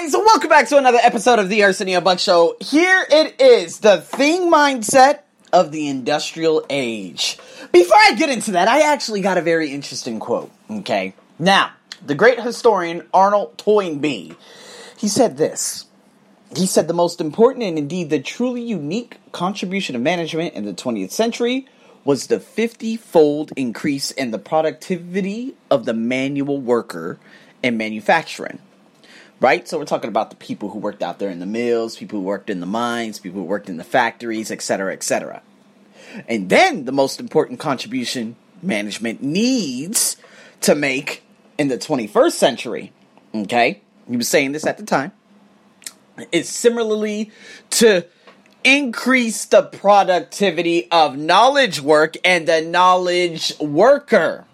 guys, welcome back to another episode of the Arsenio Buck Show. Here it is, the thing mindset of the industrial age. Before I get into that, I actually got a very interesting quote. Okay, now the great historian Arnold Toynbee, he said this. He said the most important and indeed the truly unique contribution of management in the 20th century was the 50 fold increase in the productivity of the manual worker in manufacturing. Right? So we're talking about the people who worked out there in the mills, people who worked in the mines, people who worked in the factories, etc., etc. And then the most important contribution management needs to make in the 21st century, okay? He was saying this at the time, is similarly to increase the productivity of knowledge work and the knowledge worker.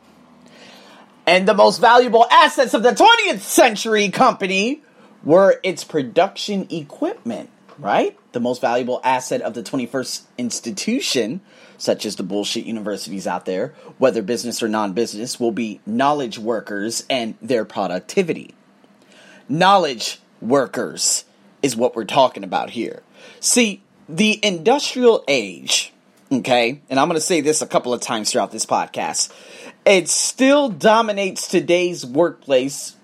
And the most valuable assets of the 20th century company were its production equipment, right? The most valuable asset of the 21st institution, such as the bullshit universities out there, whether business or non business, will be knowledge workers and their productivity. Knowledge workers is what we're talking about here. See, the industrial age, okay, and I'm going to say this a couple of times throughout this podcast, it still dominates today's workplace.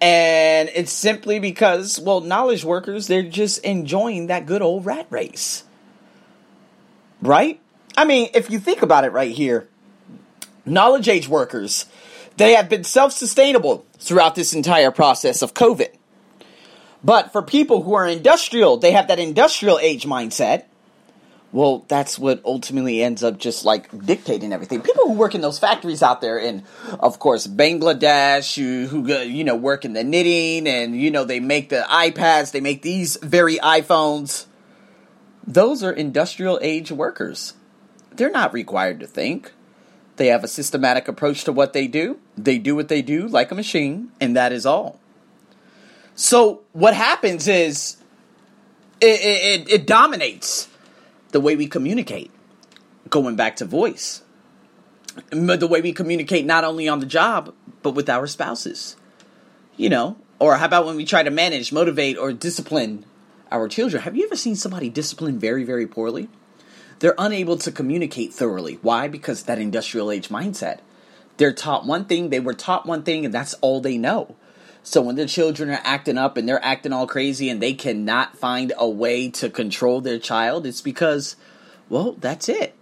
And it's simply because, well, knowledge workers, they're just enjoying that good old rat race. Right? I mean, if you think about it right here, knowledge age workers, they have been self sustainable throughout this entire process of COVID. But for people who are industrial, they have that industrial age mindset. Well, that's what ultimately ends up just like dictating everything. People who work in those factories out there in, of course, Bangladesh, who, who uh, you know, work in the knitting and, you know, they make the iPads, they make these very iPhones. Those are industrial age workers. They're not required to think. They have a systematic approach to what they do. They do what they do like a machine, and that is all. So what happens is it, it, it dominates the way we communicate. Going back to voice, the way we communicate not only on the job but with our spouses. You know, or how about when we try to manage, motivate, or discipline our children? Have you ever seen somebody discipline very, very poorly? They're unable to communicate thoroughly. Why? Because that industrial age mindset. They're taught one thing, they were taught one thing, and that's all they know. So when their children are acting up and they're acting all crazy and they cannot find a way to control their child, it's because, well, that's it.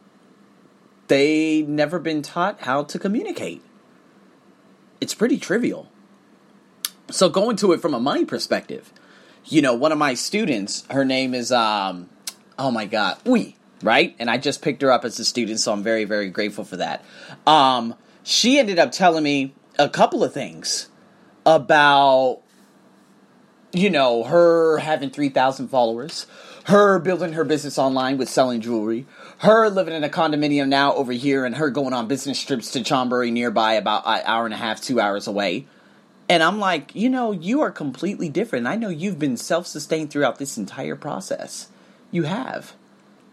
They never been taught how to communicate. It's pretty trivial. So going to it from a money perspective, you know, one of my students, her name is um oh my god, Uy, right? And I just picked her up as a student, so I'm very, very grateful for that. Um, she ended up telling me a couple of things about you know her having 3000 followers her building her business online with selling jewelry her living in a condominium now over here and her going on business trips to chonburi nearby about an hour and a half two hours away. And i'm like you know you are completely different. I know you've been self-sustained throughout this entire process. You have.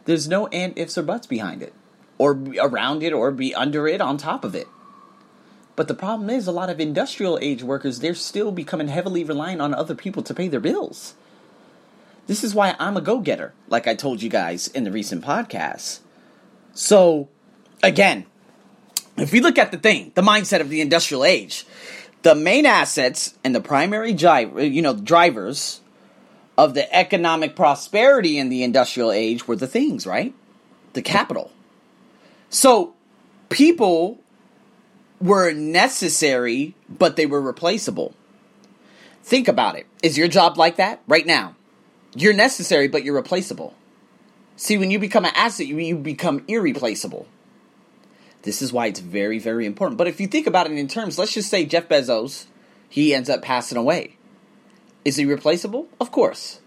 There's no and ifs or buts behind it or around it or be under it on top of it but the problem is, a lot of industrial age workers, they're still becoming heavily reliant on other people to pay their bills. This is why I'm a go getter, like I told you guys in the recent podcast. So, again, if we look at the thing, the mindset of the industrial age, the main assets and the primary you know, drivers of the economic prosperity in the industrial age were the things, right? The capital. So, people were necessary, but they were replaceable. Think about it. Is your job like that right now? You're necessary, but you're replaceable. See, when you become an asset, you, become irreplaceable. This is why it's very, very important. But if you think about it in terms, let's just say Jeff Bezos, he ends up passing away. Is he replaceable? Of course.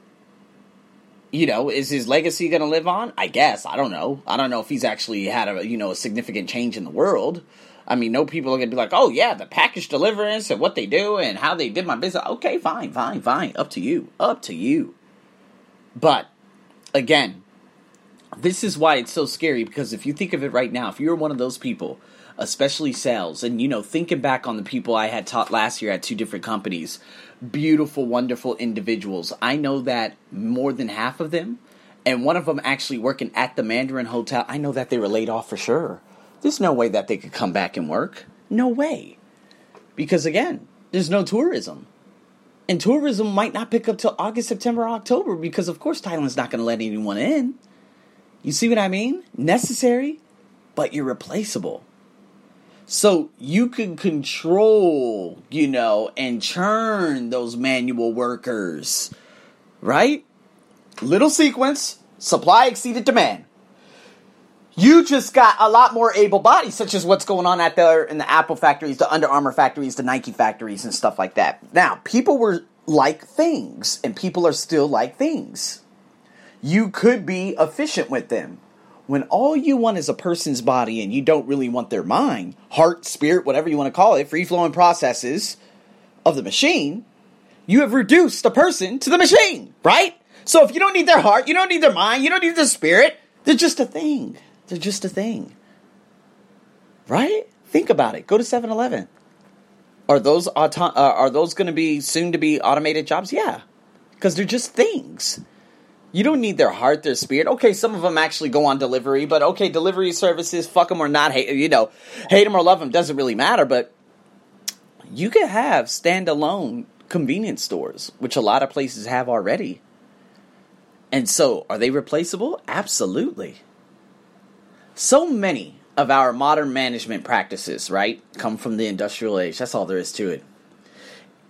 You know, is his legacy going to live on? I guess. I don't know. I don't know if he's actually had a, you know, a significant change in the world. I mean, no people are gonna be like, oh yeah, the package deliverance and what they do and how they did my business. Okay, fine, fine, fine. Up to you. Up to you. But again, this is why it's so scary because if you think of it right now, if you're one of those people, especially sales, and you know, thinking back on the people I had taught last year at two different companies, beautiful, wonderful individuals. I know that more than half of them, and one of them actually working at the Mandarin Hotel, I know that they were laid off for sure. There's no way that they could come back and work. No way. Because again, there's no tourism. And tourism might not pick up till August, September, October because, of course, Thailand's not going to let anyone in. You see what I mean? Necessary, but you're replaceable. So you can control, you know, and churn those manual workers, right? Little sequence, supply exceeded demand. You just got a lot more able bodies, such as what's going on out there in the Apple factories, the Under Armour factories, the Nike factories, and stuff like that. Now, people were like things, and people are still like things. You could be efficient with them. When all you want is a person's body and you don't really want their mind, heart, spirit, whatever you want to call it, free flowing processes of the machine, you have reduced the person to the machine, right? So if you don't need their heart, you don't need their mind, you don't need their spirit, they're just a thing. They're just a thing. Right? Think about it. Go to 7-Eleven. Are those auto- uh, are those going to be soon to be automated jobs? Yeah. Cuz they're just things. You don't need their heart, their spirit. Okay, some of them actually go on delivery, but okay, delivery services, fuck them or not, hate you know, hate them or love them doesn't really matter. But you could have standalone convenience stores, which a lot of places have already. And so, are they replaceable? Absolutely so many of our modern management practices, right, come from the industrial age. That's all there is to it.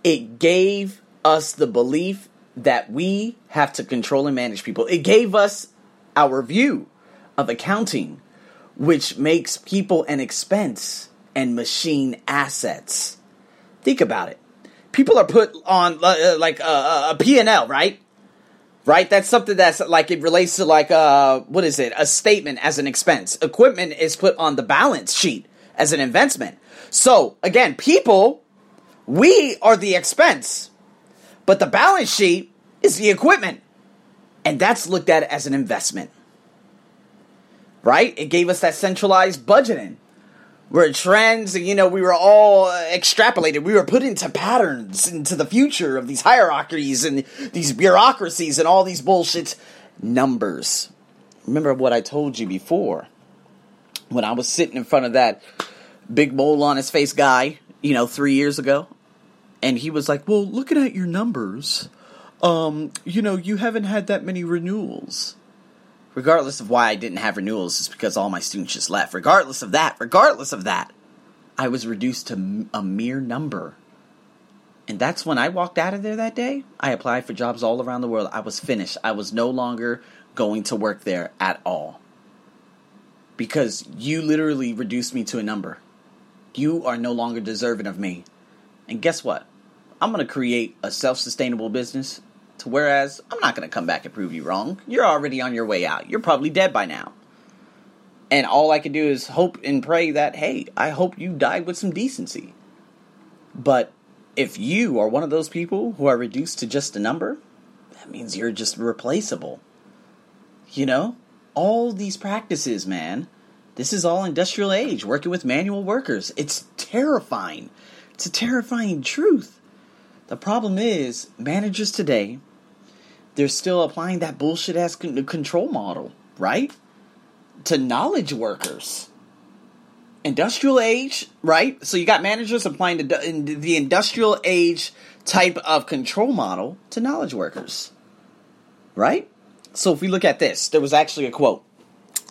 It gave us the belief that we have to control and manage people. It gave us our view of accounting, which makes people an expense and machine assets. Think about it. People are put on uh, like a, a P&L, right? Right? That's something that's like it relates to like uh what is it? A statement as an expense. Equipment is put on the balance sheet as an investment. So again, people, we are the expense, but the balance sheet is the equipment, and that's looked at as an investment. Right? It gave us that centralized budgeting were trends you know we were all extrapolated. We were put into patterns into the future of these hierarchies and these bureaucracies and all these bullshit numbers. Remember what i told you before? When i was sitting in front of that big mole on his face guy you know 3 years ago and he was like well looking at your numbers. Um you know you haven't had that many renewals regardless of why I didn't have renewals, is because all my students just left. Regardless of that, regardless of that, I was reduced to a mere number. And that's when I walked out of there that day. I applied for jobs all around the world. I was finished. I was no longer going to work there at all. Because you literally reduced me to a number. You are no longer deserving of me. And guess what? I'm going to create a self sustainable business whereas I'm not going to come back and prove you wrong. You're already on your way out. You're probably dead by now. And all I can do is hope and pray that, hey, I hope you died with some decency. But if you are one of those people who are reduced to just a number, that means you're just replaceable. You know? All these practices, man. This is all industrial age, working with manual workers. It's terrifying. It's a terrifying truth. The problem is, managers today they're still applying that bullshit ass control model, right? To knowledge workers. Industrial age, right? So you got managers applying the, the industrial age type of control model to knowledge workers, right? So if we look at this, there was actually a quote.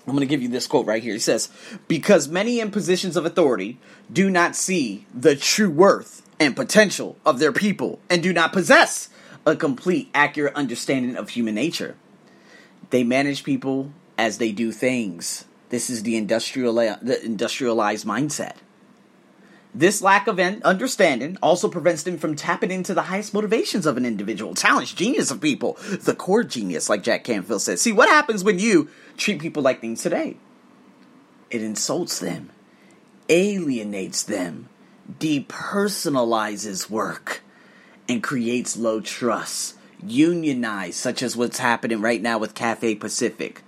I'm going to give you this quote right here. He says, Because many in positions of authority do not see the true worth and potential of their people and do not possess a complete, accurate understanding of human nature. They manage people as they do things. This is the industrial the industrialized mindset. This lack of understanding also prevents them from tapping into the highest motivations of an individual, talents, genius of people, the core genius, like Jack Canfield says. See, what happens when you treat people like things today? It insults them, alienates them, depersonalizes work and creates low trust. Unionized, such as what's happening right now with Cathay Pacific.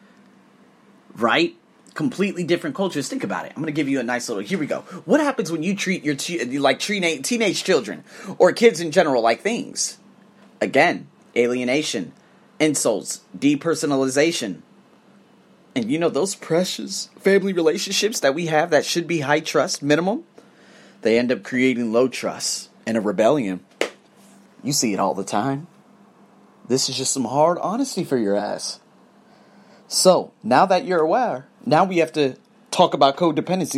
Right? completely different cultures. Think about it. I'm going to give you a nice little. Here we go. What happens when you treat your te- like teenage teenage children or kids in general like things? Again, alienation, insults, depersonalization. And you know those precious family relationships that we have that should be high trust minimum, they end up creating low trust and a rebellion. You see it all the time. This is just some hard honesty for your ass. So, now that you're aware, now we have to talk about codependency